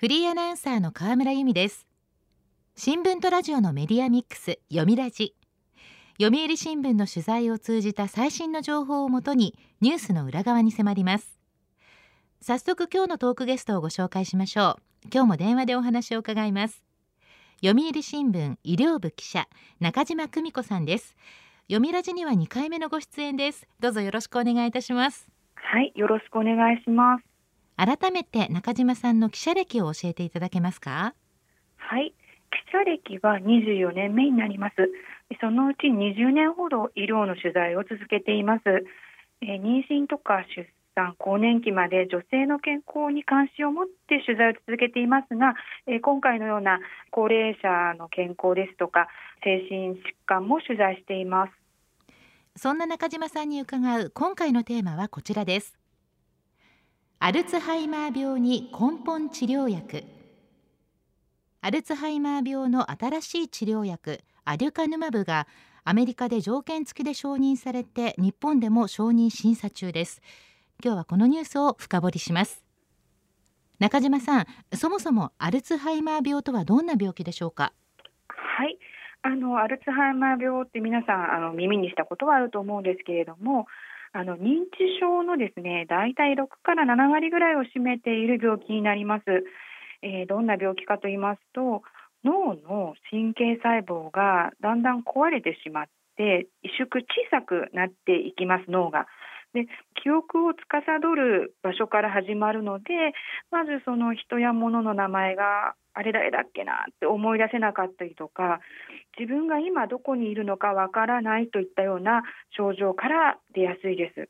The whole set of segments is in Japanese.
フリーアナウンサーの河村由美です。新聞とラジオのメディアミックス読みラジ読売新聞の取材を通じた最新の情報をもとにニュースの裏側に迫ります。早速今日のトークゲストをご紹介しましょう。今日も電話でお話を伺います。読売新聞医療部記者中島久美子さんです。読みラジには2回目のご出演です。どうぞよろしくお願いいたします。はいよろしくお願いします。改めて中島さんの記者歴を教えていただけますか？はい。記者歴は24年目になります。そのうち20年ほど医療の取材を続けています、えー、妊娠とか出産更年期まで女性の健康に関心を持って取材を続けていますが、えー、今回のような高齢者の健康ですとか精神疾患も取材しています。そんな中島さんに伺う今回のテーマはこちらですアルツハイマー病に根本治療薬。アルツハイマー病の新しい治療薬アデュカヌマブがアメリカで条件付きで承認されて日本でも承認審査中です。今日はこのニュースを深掘りします。中島さんそもそもアルツハイマー病とはどんな病気でしょうか？はい。あのアルツハイマー病って皆さんあの耳にしたことはあると思うんですけれどもあの認知症のですね大体6から7割ぐらいを占めている病気になります、えー、どんな病気かと言いますと脳の神経細胞がだんだん壊れてしまって萎縮小さくなっていきます脳が。で記憶を司る場所から始まるのでまずその人や物の名前があれ誰だっけなって思い出せなかったりとか自分が今どこにいるのかわからないといったような症状から出やすいです。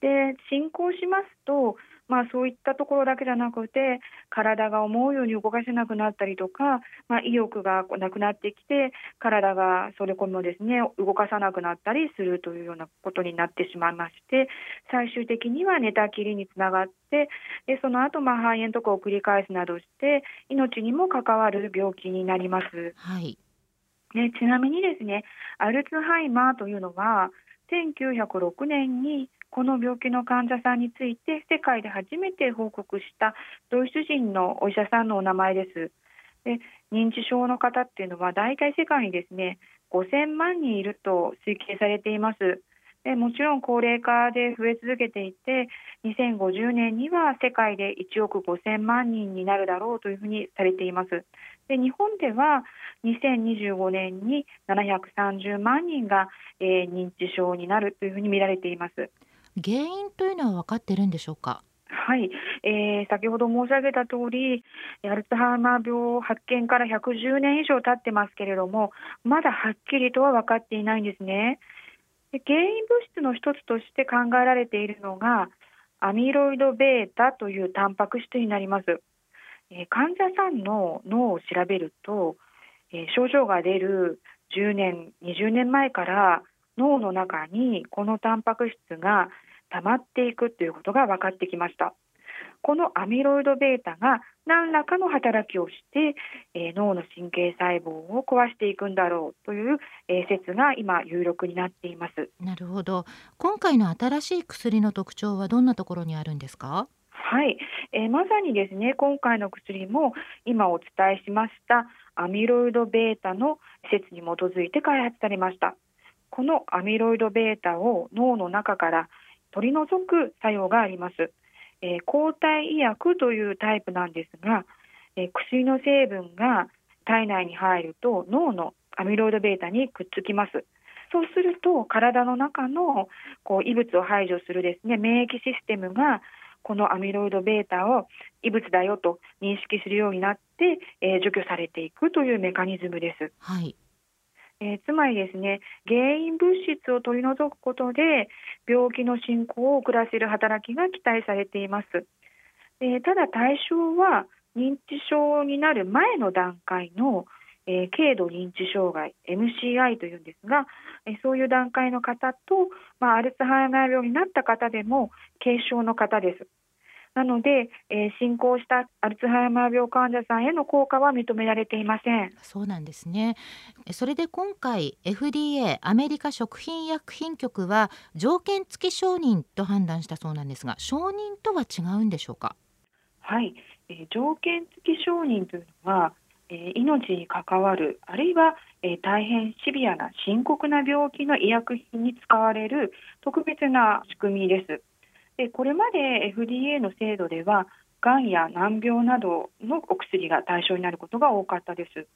で進行しますとまあ、そういったところだけじゃなくて体が思うように動かせなくなったりとか、まあ、意欲がなくなってきて体がそれこそですね動かさなくなったりするというようなことになってしまいまして最終的には寝たきりにつながってでその後まあ肺炎とかを繰り返すなどして命にも関わる病気になります。はいね、ちなみにですねアルツハイマーというのは1906年にこの病気の患者さんについて世界で初めて報告したドイツ人のお医者さんのお名前です。で認知症の方っていうのは大体世界にですね5000万人いると推計されています。でもちろん高齢化で増え続けていて2050年には世界で1億5000万人になるだろうというふうにされています。で日本では2025年に730万人が、えー、認知症になるというふうに見られています。原因というのは分かってるんでしょうか？はい、えー、先ほど申し上げた通りアルツハイマー病発見から110年以上経ってますけれどもまだはっきりとは分かっていないんですね。で原因物質の一つとして考えられているのがアミロイド β というタンパク質になります。えー、患者さんの脳を調べると、えー、症状が出る10年20年前から脳の中にこのタンパク質が溜まっていくということが分かってきました。このアミロイド β が何らかの働きをして、えー、脳の神経細胞を壊していくんだろうという、えー、説が今有力になっていますなるほど今回の新しい薬の特徴はどんなところにあるんですかはい、えー、まさにですね今回の薬も今お伝えしましたアミロイド β の説に基づいて開発されましたこのアミロイド β を脳の中から 取り除く作用があります。えー、抗体医薬というタイプなんですが、えー、薬の成分が体内に入ると脳のアミロイド β にくっつきます。そうすると体の中のこう異物を排除するですね免疫システムがこのアミロイド β を異物だよと認識するようになって、えー、除去されていくというメカニズムです。はい。えー、つまりですね原因物質を取り除くことで病気の進行を遅らせる働きが期待されています、えー、ただ対象は認知症になる前の段階の、えー、軽度認知障害 MCI というんですが、え、そういう段階の方と、まあ、アルツハイマー病になった方でも軽症の方です。なので、えー、進行したアルツハイマー病患者さんへの効果は認められていません。そうなんですね。それで今回 FDA アメリカ食品医薬品局は条件付き承認と判断したそうなんですが、承認とは違うんでしょうか？はい、えー、条件付き承認というのは、えー、命に関わるあるいは、えー、大変シビアな深刻な病気の医薬品に使われる特別な仕組みです。でこれまで FDA の制度ではがんや難病などのお薬が対象になることが多かったです。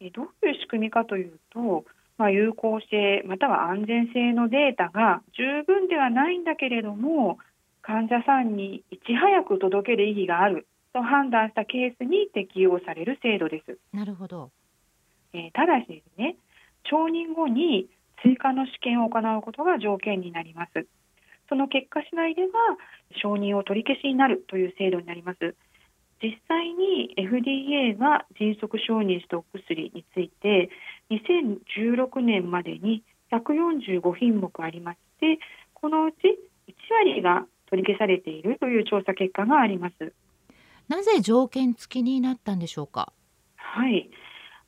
えどういう仕組みかというと、まあ、有効性または安全性のデータが十分ではないんだけれども患者さんにいち早く届ける意義があると判断したケースに適用される制度です。なるほど。えー、ただしですね、承認後に追加の試験を行うことが条件になります。その結果次第では承認を取り消しになるという制度になります。実際に FDA が迅速承認したお薬について2016年までに145品目ありましてこのうち1割が取り消されているという調査結果があります。なぜ条件付きになったんでしょうか？はい、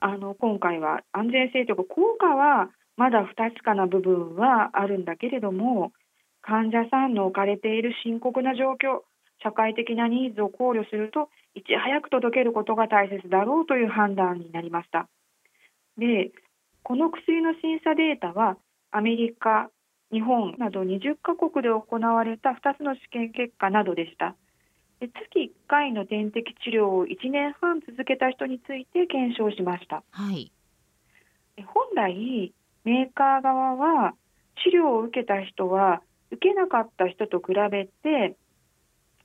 あの今回は安全性とか効果はまだ不確かな部分はあるんだけれども、患者さんの置かれている深刻な状況、社会的なニーズを考慮すると、いち早く届けることが大切だろうという判断になりました。で、この薬の審査データは、アメリカ、日本など20カ国で行われた2つの試験結果などでした。月1回の点滴治療を1年半続けた人について検証しました。はい、本来メーカー側は治療を受けた人は受けなかった人と比べて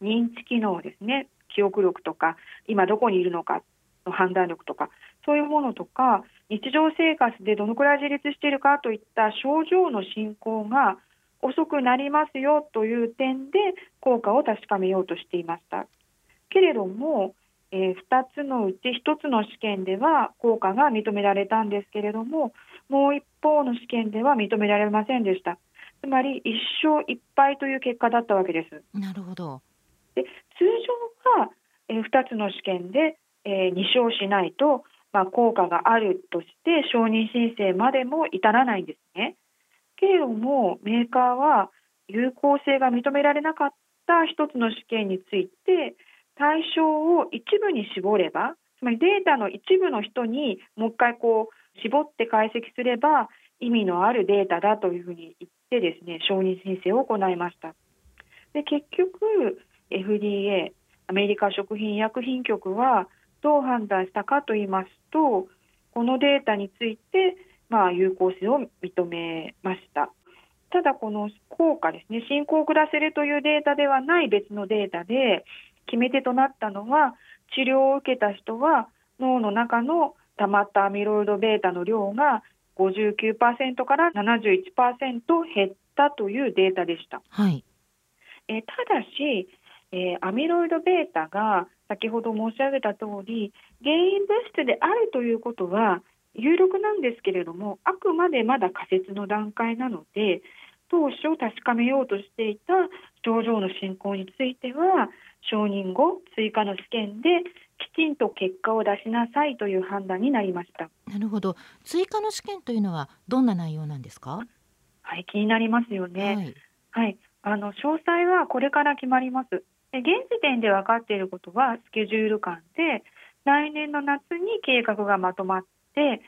認知機能ですね記憶力とか今どこにいるのかの判断力とかそういうものとか日常生活でどのくらい自立しているかといった症状の進行が遅くなりますよという点で効果を確かめようとしていました。けれども、えー、2つのうち1つの試験では効果が認められたんですけれどももう一方の試験では認められませんでしたつまり1勝1敗という結果だったわけです。なるほど。で通常は、えー、2つの試験で、えー、2勝しないと、まあ、効果があるとして承認申請までも至らないんですね。けれどもメーカーは有効性が認められなかった一つの試験について対象を一部に絞ればつまりデータの一部の人にもう一回こう絞って解析すれば意味のあるデータだというふうに言ってですね承認申請を行いました。で結局 FDA アメリカ食品医薬品局はどう判断したかと言いますとこのデータについてまあ、有効性を認めました。ただ、この効果ですね、進行を下せるというデータではない別のデータで、決め手となったのは、治療を受けた人は脳の中の溜まったアミロイド β の量が59%から71%減ったというデータでした。はい、えただし、えー、アミロイド β が先ほど申し上げた通り原因物質であるということは有力なんですけれどもあくまでまだ仮説の段階なので当初確かめようとしていた症状の進行については承認後追加の試験できちんと結果を出しなさいという判断になりましたなるほど。追加の試験というのはどんな内容なんですか？はい気になりますよね、はい、はい、あの詳細はこれから決まります。現時点で分かっていることはスケジュール感で来年の夏に計画がまとまっで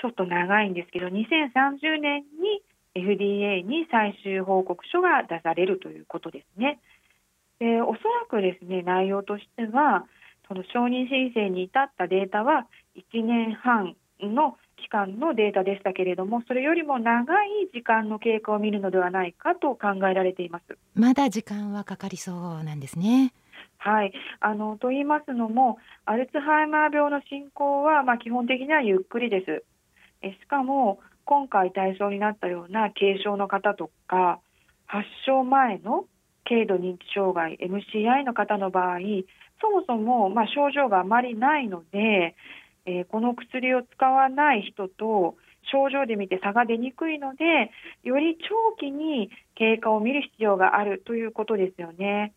ちょっと長いんですけど2030年に FDA に最終報告書が出されるということですね。でおそらくですね内容としてはその承認申請に至ったデータは1年半の期間のデータでしたけれどもそれよりも長い時間の経過を見るのではないかと考えられています。まだ時間はかかりそうなんですね。はい、あのと言いますのもアルツハイマー病の進行は、まあ、基本的にはゆっくりです。えしかも今回対象になったような軽症の方とか発症前の軽度認知障害 MCI の方の場合そもそも、まあ、症状があまりないので、えー、この薬を使わない人と症状で見て差が出にくいのでより長期に経過を見る必要があるということですよね。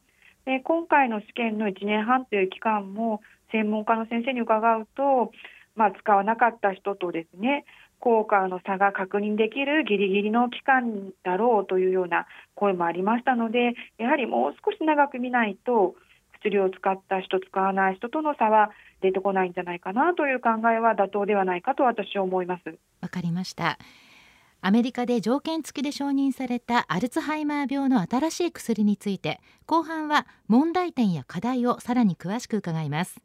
で今回の試験の1年半という期間も専門家の先生に伺うと、まあ、使わなかった人とですね効果の差が確認できるギリギリの期間だろうというような声もありましたのでやはりもう少し長く見ないと薬を使った人使わない人との差は出てこないんじゃないかなという考えは妥当ではないかと私は思います。わかりました。アメリカで条件付きで承認されたアルツハイマー病の新しい薬について後半は問題点や課題をさらに詳しく伺います。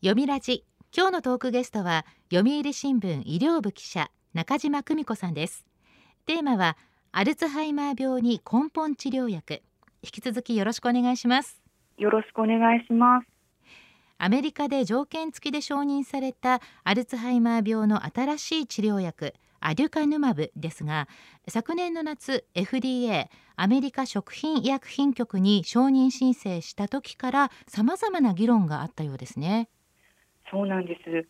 読みラジ。今日のトークゲストは読売新聞医療部記者中島久美子さんです。テーマはアルツハイマー病に根本治療薬。引き続きよろしくお願いします。よろしくお願いします。アメリカで条件付きで承認されたアルツハイマー病の新しい治療薬アデュカヌマブですが昨年の夏 FDA アメリカ食品医薬品局に承認申請した時からさまざまな議論があったようですね。そうなんです。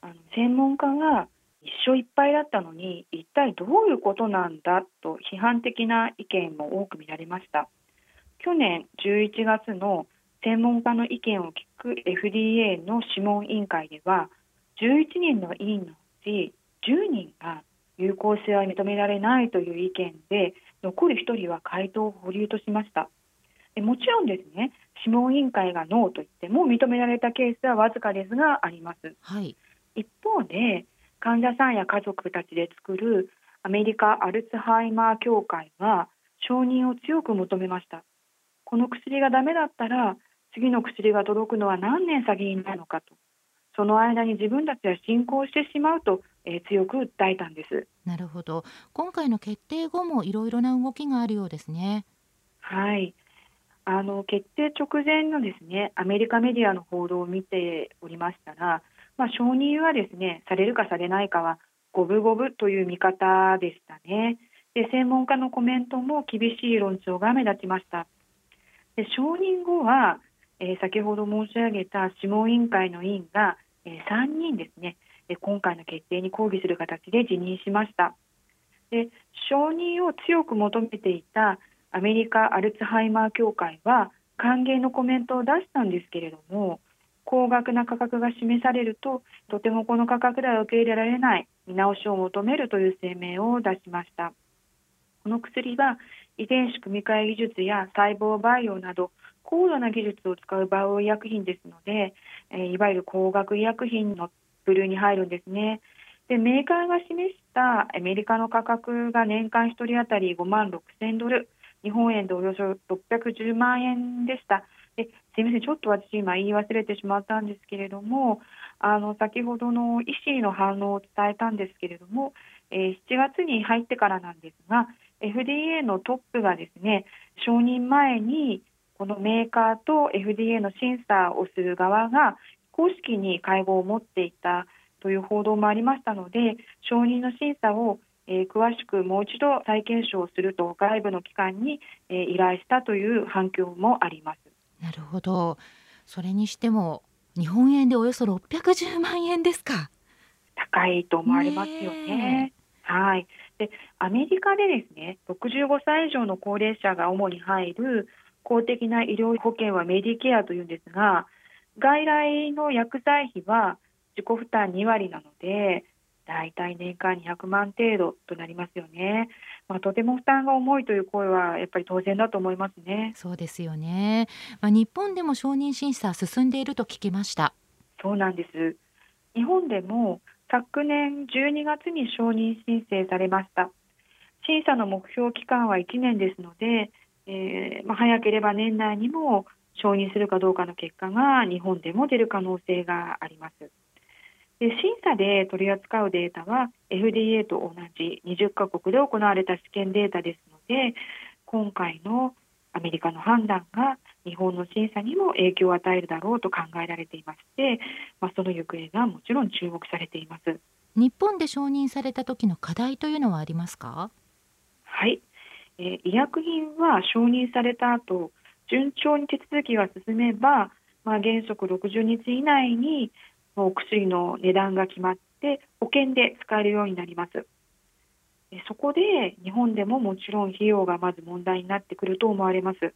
あの専門家が一緒いっぱいだったのに一体どういうことなんだと批判的な意見も多く見られました去年11月の専門家の意見を聞く FDA の諮問委員会では11人の委員のうち10人が有効性は認められないという意見で残る1人は回答を保留としました。もちろんですね諮問委員会がノーと言っても認められたケースはわずかですがあります、はい、一方で患者さんや家族たちで作るアメリカアルツハイマー協会は承認を強く求めましたこの薬がダメだったら次の薬が届くのは何年先になるのかと。その間に自分たちは進行してしまうと、えー、強く訴えたんです。なるほど。今回の決定後もいろいろな動きがあるようですね。はい。あの決定直前のですねアメリカメディアの報道を見ておりましたらまあ、承認はですねされるかされないかは五分五分という見方でしたね。で専門家のコメントも厳しい論調が目立ちました。で承認後は、えー、先ほど申し上げた諮問委員会の委員が、えー、3人ですね、えー、今回の決定に抗議する形で辞任しました。で承認を強く求めていたアメリカアルツハイマー協会は歓迎のコメントを出したんですけれども高額な価格が示されるととてもこの価格では受け入れられない見直しを求めるという声明を出しましたこの薬は遺伝子組み換え技術や細胞培養など高度な技術を使うバイオ医薬品ですので、えいわゆる高額医薬品の部類に入るんですね。でメーカーが示したアメリカの価格が年間1人当たり5万6000ドル日本円でおよそ610万円でした。ですみません、ちょっと私、今言い忘れてしまったんですけれども、あの先ほどの医師の反応を伝えたんですけれども、えー、7月に入ってからなんですが、FDA のトップがですね承認前にこのメーカーと FDA の審査をする側が公式に会合を持っていたという報道もありましたので承認の審査をえー、詳しくもう一度再検証すると外部の機関に、えー、依頼したという反響もあります。なるほど。それにしても日本円でおよそ610万円ですか。高いと思われますよね。はい。で、アメリカでですね、65歳以上の高齢者が主に入る公的な医療保険はメディケアというんですが、外来の薬剤費は自己負担2割なので、大体年間200万程度となりますよね。まあ、とても負担が重いという声はやっぱり当然だと思いますね。そうですよね。まあ、日本でも承認審査進んでいると聞きました。そうなんです。日本でも昨年12月に承認申請されました。審査の目標期間は1年ですので、えー、まあ、早ければ年内にも承認するかどうかの結果が日本でも出る可能性があります。で審査で取り扱うデータは FDA と同じ20カ国で行われた試験データですので今回のアメリカの判断が日本の審査にも影響を与えるだろうと考えられていまして、まあ、その行方がもちろん注目されています日本で承認された時の課題というのはありますか？はい、えー、医薬品は承認された後順調に手続きが進めば、まあ、原則60日以内にお薬の値段が決まって保険で使えるようになります。そこで日本でももちろん費用がまず問題になってくると思われます。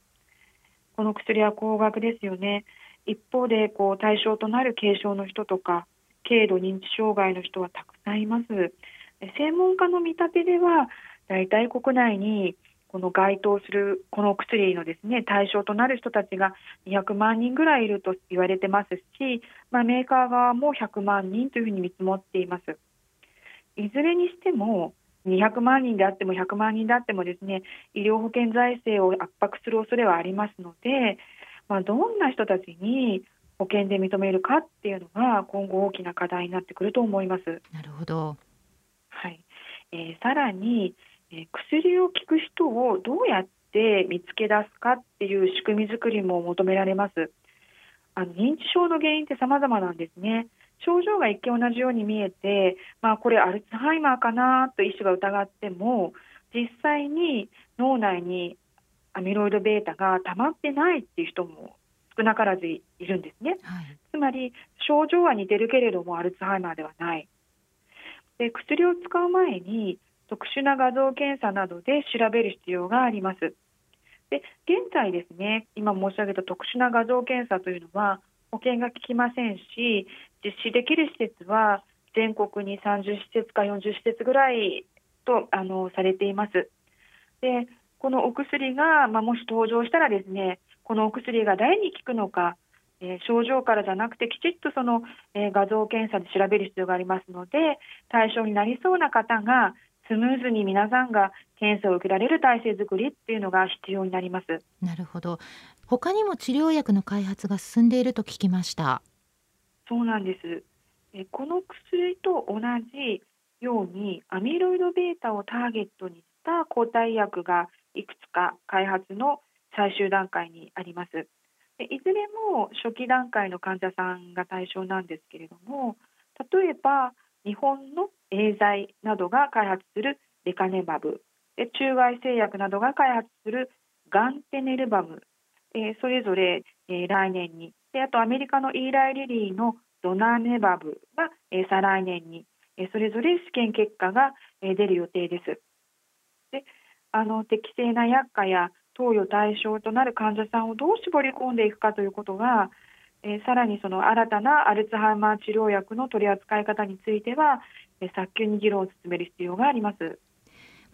この薬は高額ですよね。一方でこう対象となる軽症の人とか軽度認知障害の人はたくさんいます。専門家の見立てではだいたい国内にこの該当するこの薬のですね対象となる人たちが200万人ぐらいいると言われてますし、まあ、メーカー側も100万人というふうに見積もっています。いずれにしても200万人であっても100万人であってもですね医療保険財政を圧迫する恐れはありますので、まあ、どんな人たちに保険で認めるかっていうのが今後大きな課題になってくると思います。なるほど。はい。えー、さらに、えー、薬を効く人をどうやって見つけ出すかっていう仕組み作りも求められます。あの認知症の原因って様々なんですね。症状が一見同じように見えて、まあ、これアルツハイマーかなと医師が疑っても実際に脳内にアミロイド β が溜まってないっていう人も少なからずいるんですね、はい、つまり症状は似てるけれどもアルツハイマーではない。で薬を使う前に特殊な画像検査などで調べる必要があります。で現在ですね今申し上げた特殊な画像検査というのは保険が効きませんし実施できる施設は全国に30施設か40施設ぐらいとあのされています。でこのお薬が、まあ、もし登場したらですねこのお薬が誰に効くのか、えー、症状からじゃなくてきちっとその、えー、画像検査で調べる必要がありますので対象になりそうな方がスムーズに皆さんが検査を受けられる体制づくりっていうのが必要になります。なるほど。他にも治療薬の開発が進んでいると聞きました。そうなんです。えこの薬と同じようにアミロイド β をターゲットにした抗体薬がいくつか開発の最終段階にあります。いずれも初期段階の患者さんが対象なんですけれども例えば日本のエーザイなどが開発するレカネバブ中外製薬などが開発するガンテネルバム、えー、それぞれ、えー、来年にであとアメリカのイーライリリーのドナーネバブが、えー、再来年に、え、それぞれ試験結果が、え、出る予定です。であの適正な薬価や投与対象となる患者さんをどう絞り込んでいくかということが、え、さらにその新たなアルツハイマー治療薬の取り扱い方については、え、早急に議論を進める必要があります。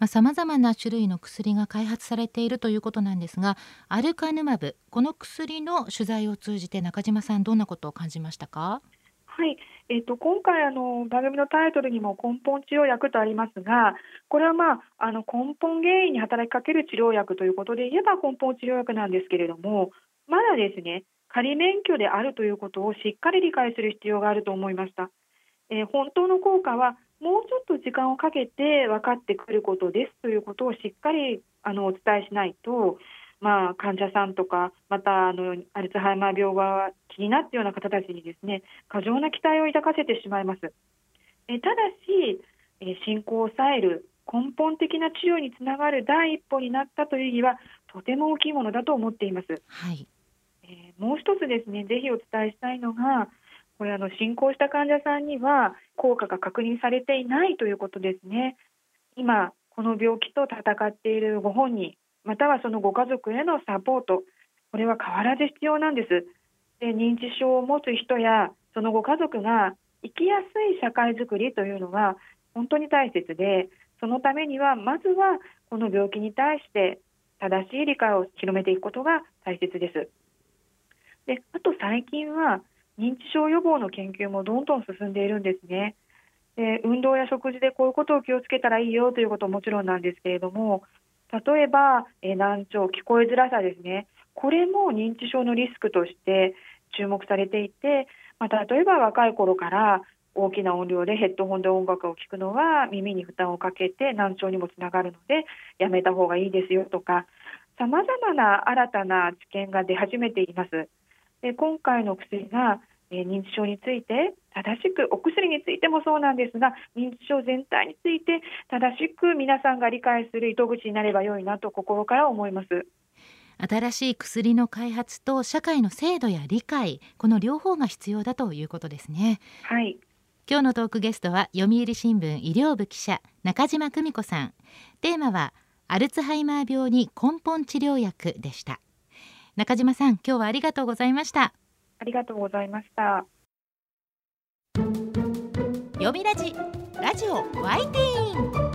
さまざ、まな種類の薬が開発されているということなんですがアルカヌマブこの薬の取材を通じて中島さんどんなことを感じましたか？はい、えーと、今回あの番組のタイトルにも根本治療薬とありますがこれは、まあ、あの根本原因に働きかける治療薬ということで言えば根本治療薬なんですけれどもまだですね仮免許であるということをしっかり理解する必要があると思いました。えー、本当の効果はもうちょっと時間をかけて分かってくることですということをしっかりあのお伝えしないと、まあ、患者さんとかまたあのアルツハイマー病が気になったような方たちにですね過剰な期待を抱かせてしまいます。えただし、え進行を抑える根本的な治療につながる第一歩になったという意義はとても大きいものだと思っています。はい、えー、もう一つですねぜひお伝えしたいのがこれあの進行した患者さんには効果が確認されていないということですね。今この病気と戦っているご本人またはそのご家族へのサポートこれは変わらず必要なんです。で認知症を持つ人やそのご家族が生きやすい社会づくりというのが本当に大切でそのためにはまずはこの病気に対して正しい理解を広めていくことが大切です。であと最近は認知症予防の研究もどんどん進んでいるんですね。で運動や食事でこういうことを気をつけたらいいよということももちろんなんですけれども例えば、え難聴聞こえづらさですねこれも認知症のリスクとして注目されていて、また例えば若い頃から大きな音量でヘッドホンで音楽を聴くのは耳に負担をかけて難聴にもつながるのでやめた方がいいですよとかさまざまな新たな知見が出始めています。で今回の薬が認知症について正しくお薬についてもそうなんですが認知症全体について正しく皆さんが理解する糸口になれば良いなと心から思います。新しい薬の開発と社会の制度や理解この両方が必要だということですね。はい。今日のトークゲストは読売新聞医療部記者中島久美子さん。テーマはアルツハイマー病に根本治療薬でした。中島さん今日はありがとうございましたありがとうございました。読みラジラジオワイティーン。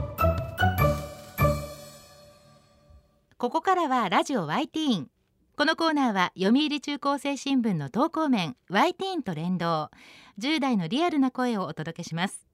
ここからはラジオワイティーン。このコーナーは読売中高生新聞の投稿面ワイティーンと連動。10代のリアルな声をお届けします。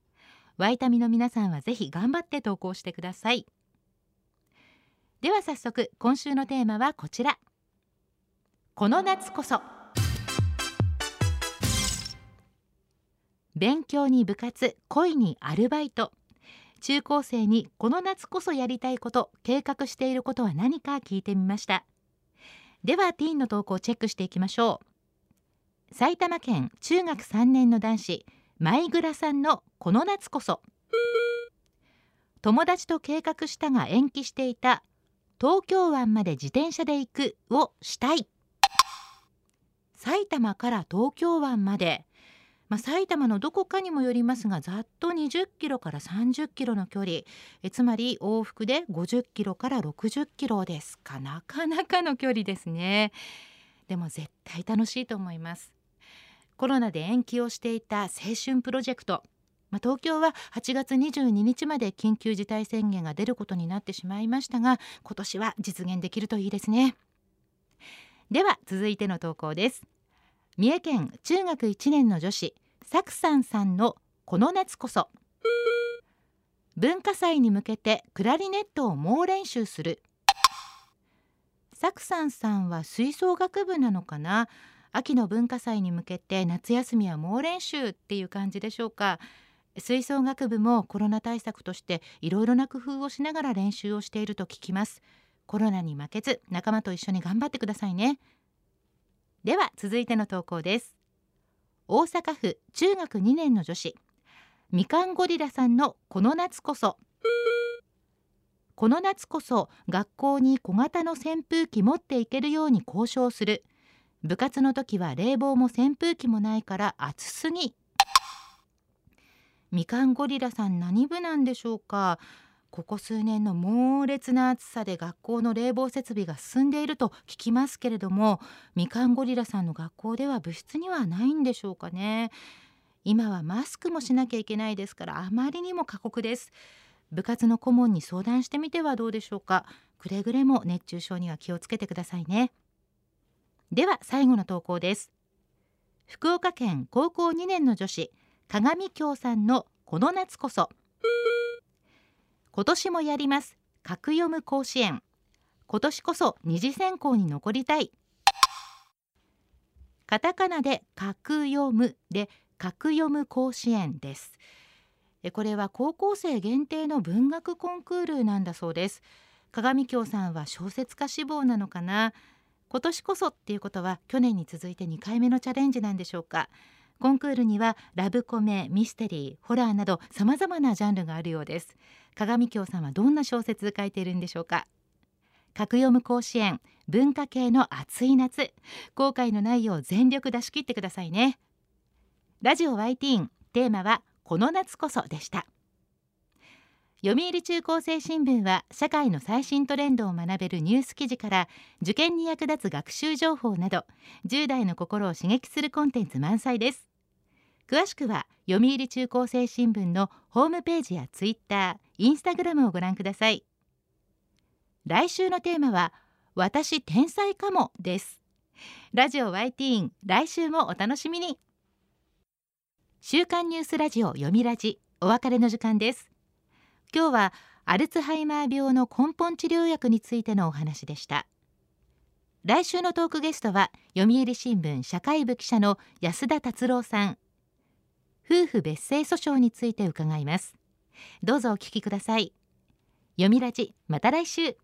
ワイタミの皆さんはぜひ頑張って投稿してください。では早速今週のテーマはこちら。この夏こそ。勉強に部活恋にアルバイト。中高生にこの夏こそやりたいこと計画していることは何か聞いてみました。ではティーンの投稿をチェックしていきましょう。埼玉県中学3年の男子マイグラさんのこの夏こそ。友達と計画したが延期していた東京湾まで自転車で行くをしたい。埼玉から東京湾まで。まあ、埼玉のどこかにもよりますがざっと20キロから30キロの距離。えつまり往復で50キロから60キロですか。なかなかの距離ですね。でも絶対楽しいと思います。コロナで延期をしていた青春プロジェクト。まあ、東京は8月22日まで緊急事態宣言が出ることになってしまいましたが今年は実現できるといいですね。では続いての投稿です。三重県中学1年の女子サクさんさんのこの夏こそ。文化祭に向けてクラリネットを猛練習する。サクさんさんは吹奏楽部なのかな？秋の文化祭に向けて夏休みは猛練習っていう感じでしょうか。吹奏楽部もコロナ対策としていろいろな工夫をしながら練習をしていると聞きます。コロナに負けず仲間と一緒に頑張ってくださいね。では続いての投稿です。大阪府中学2年の女子みかんゴリラさんのこの夏こそ。この夏こそ学校に小型の扇風機持っていけるように交渉する。部活の時は冷房も扇風機もないから暑すぎ。みかんゴリラさん何部なんでしょうか。ここ数年の猛烈な暑さで学校の冷房設備が進んでいると聞きますけれどもみかんゴリラさんの学校では部室にはないんでしょうかね。今はマスクもしなきゃいけないですからあまりにも過酷です。部活の顧問に相談してみてはどうでしょうか。くれぐれも熱中症には気をつけてくださいね。では最後の投稿です。福岡県高校2年の女子鏡京さんのこの夏こそ。今年もやります格読む甲子園。今年こそ二次選考に残りたい。カタカナで格読むで格読む甲子園です。これは高校生限定の文学コンクールなんだそうです。鏡京さんは小説家志望なのかな？今年こそっていうことは去年に続いて2回目のチャレンジなんでしょうか。コンクールにはラブコメミステリーホラーなど様々なジャンルがあるようです。鏡京さんはどんな小説書いているんでしょうか。格読む甲子園文化系の暑い夏。後悔のないよう全力出し切ってくださいね。ラジオ YT ティーンテーマはこの夏こそでした。読売中高生新聞は社会の最新トレンドを学べるニュース記事から受験に役立つ学習情報など10代の心を刺激するコンテンツ満載です。詳しくは読売中高生新聞のホームページやツイッター、インスタグラムをご覧ください。来週のテーマは私天才かもです。ラジオ YT ーン来週もお楽しみに。週刊ニュースラジオ読みラジお別れの時間です。今日はアルツハイマー病の根本治療薬についてのお話でした。来週のトークゲストは読売新聞社会部記者の安田達郎さん。夫婦別姓訴訟について伺います。どうぞお聞きください。読みラジまた来週。